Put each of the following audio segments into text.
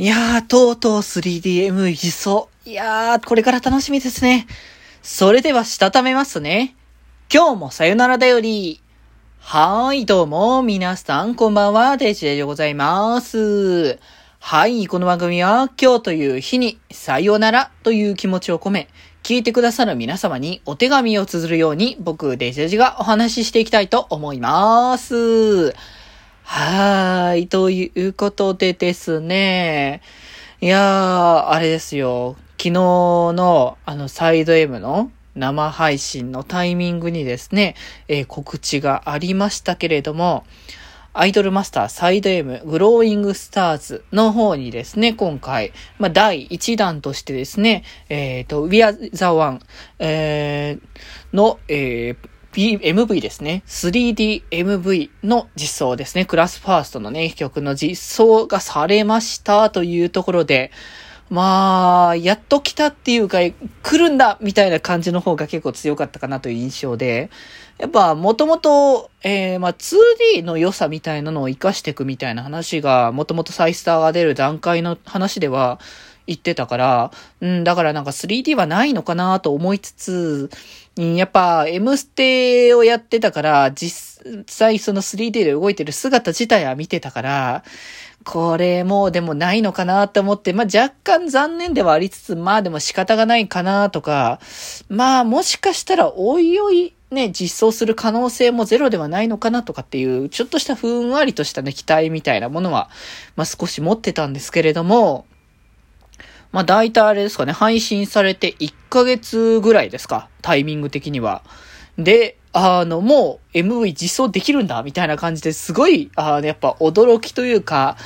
いやー、とうとう 3DM 実装。いやー、これから楽しみですね。それでは、したためますね。今日もさよならだより。はーい、どうも、皆さん、こんばんは、デジェでございます。はい、この番組は、今日という日に、さよならという気持ちを込め、聞いてくださる皆様にお手紙を綴るように、僕、デジェジがお話ししていきたいと思います。はーい。ということでですね。いやー、あれですよ。昨日の、あの、サイド M の生配信のタイミングにですね、えー、告知がありましたけれども、アイドルマスターサイド M グローイングスターズの方にですね、今回、まあ、第1弾としてですね、えっ、ー、と、We Are the One、えー、の、えー、B、MV ですね。3DMV の実装ですね。クラスファーストのね、曲の実装がされましたというところで、まあ、やっと来たっていうか、来るんだみたいな感じの方が結構強かったかなという印象で、やっぱ、もともと、えー、まあ、2D の良さみたいなのを活かしていくみたいな話が、もともとサイスターが出る段階の話では、言ってたから、うん、だからなんか 3D はないのかなと思いつつ、うん、やっぱ M ステをやってたから、実際その 3D で動いてる姿自体は見てたから、これもうでもないのかなって思って、まあ若干残念ではありつつ、まあでも仕方がないかなとか、まあもしかしたらおいおいね、実装する可能性もゼロではないのかなとかっていう、ちょっとしたふんわりとしたね、期待みたいなものは、まあ少し持ってたんですけれども、まあ大体あれですかね、配信されて1ヶ月ぐらいですか、タイミング的には。で、あの、もう MV 実装できるんだ、みたいな感じですごい、あの、やっぱ驚きというか、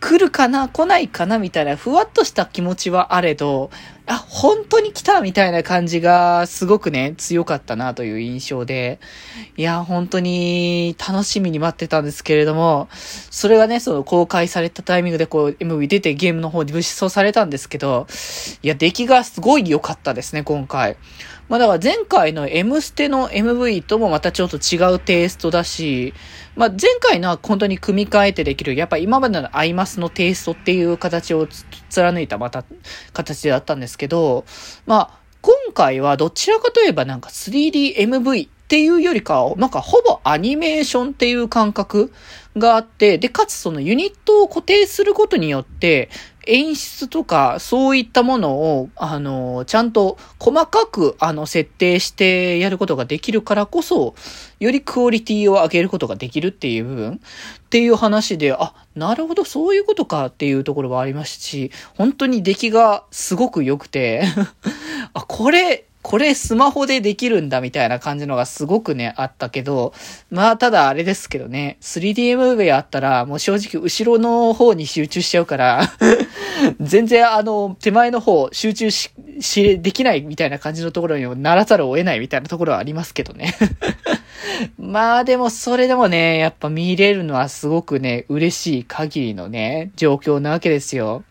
来るかな来ないかなみたいな、ふわっとした気持ちはあれど、あ、本当に来たみたいな感じが、すごくね、強かったなという印象で、いや、本当に楽しみに待ってたんですけれども、それがね、その公開されたタイミングでこう、MV 出てゲームの方に物質されたんですけど、いや、出来がすごい良かったですね、今回。まあだから前回の M ステの MV ともまたちょっと違うテイストだし、まあ前回のは本当に組み替えてできる、やっぱ今までのアイマスのテイストっていう形を貫いたまた形だったんですですけど、まあ今回はどちらかといえばなんか 3DMV っていうよりかは、なんかほぼアニメーションっていう感覚があって、で、かつそのユニットを固定することによって、演出とか、そういったものを、あの、ちゃんと細かく、あの、設定してやることができるからこそ、よりクオリティを上げることができるっていう部分。っていう話で、あ、なるほど、そういうことかっていうところはありますし、本当に出来がすごく良くて。あ、これ、これスマホでできるんだみたいな感じのがすごくね、あったけど、まあただあれですけどね、3DMV あったらもう正直後ろの方に集中しちゃうから 全然あの、手前の方集中し、し、できないみたいな感じのところにもならざるを得ないみたいなところはありますけどね まあでもそれでもね、やっぱ見れるのはすごくね、嬉しい限りのね、状況なわけですよ。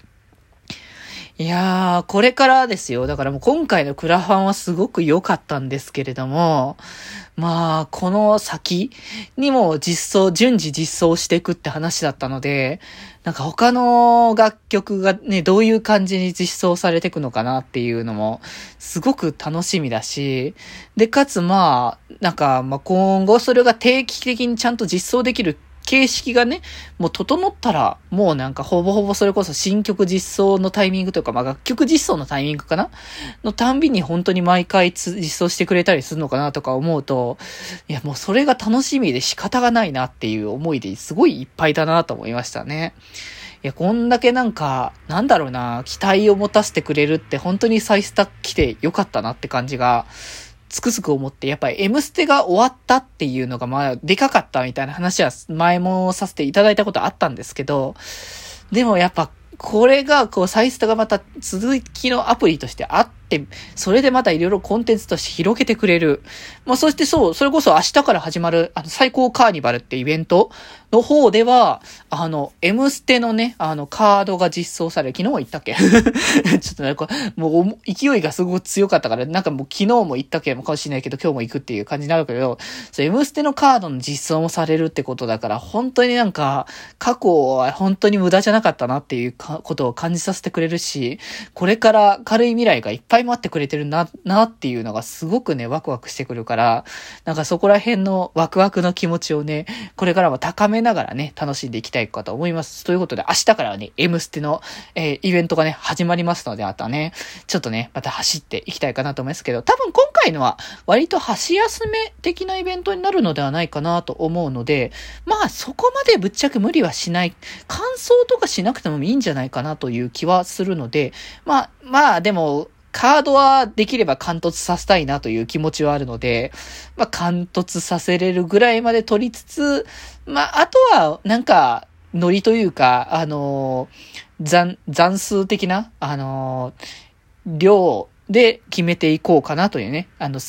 いやー、これからですよ。だからもう今回のクラファンはすごく良かったんですけれども、まあ、この先にも実装、順次実装していくって話だったので、なんか他の楽曲がね、どういう感じに実装されていくのかなっていうのも、すごく楽しみだし、で、かつまあ、なんか、まあ今後それが定期的にちゃんと実装できる形式がね、もう整ったら、もうなんかほぼほぼそれこそ新曲実装のタイミングというか、まあ楽曲実装のタイミングかな？のたんびに本当に毎回実装してくれたりするのかなとか思うと、いやもうそれが楽しみで仕方がないなっていう思いですごいいっぱいだなと思いましたね。いや、こんだけなんか、なんだろうな、期待を持たせてくれるって本当にサイスタ来てよかったなって感じがつくづく思って、やっぱり M ステが終わったっていうのがまあでかかったみたいな話は前もさせていただいたことあったんですけど、でもやっぱこれが、こう、サイスタがまた続きのアプリとしてあって、それでまたいろいろコンテンツとして広げてくれる。まあ、そしてそう、それこそ明日から始まる、あの、最高カーニバルってイベントの方では、あの、M ステのね、あの、カードが実装され、昨日も言ったっけ？ちょっとなんか、もう、勢いがすごく強かったから、なんかもう昨日も言ったっけ？かもしれないけど、今日も行くっていう感じになるけど、そう、M ステのカードの実装もされるってことだから、本当になんか、過去は本当に無駄じゃなかったなっていうことを感じさせてくれるし、これから軽い未来がいっぱい待ってくれてるな、なっていうのがすごくね、ワクワクしてくるから、なんかそこら辺のワクワクの気持ちをね、これからも高めながらね、楽しんでいきたいかと思います。ということで、明日からはね、M ステの、えー、イベントがね、始まりますので、またね、ちょっとね、また走っていきたいかなと思いますけど、多分今回のは、割と箸休め的なイベントになるのではないかなと思うので、まあそこまでぶっちゃけ無理はしない。感想とかしなくてもいいんじゃないかなという気はするので、まあ、まあでも、カードはできれば貫突させたいなという気持ちはあるので、まあ、貫突させれるぐらいまで取りつつ、まあ、あとは、なんか、ノリというか、あの残、残数的な、あの量で決めていこうかなというね、あの、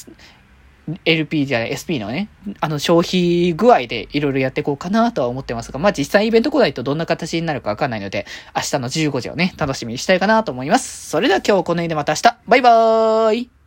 LP じゃない、SP のね、あの消費具合でいろいろやっていこうかなとは思ってますが、まあ実際イベント来ないとどんな形になるかわかんないので、明日の15時をね、楽しみにしたいかなと思います。それでは今日この辺でまた明日、バイバーイ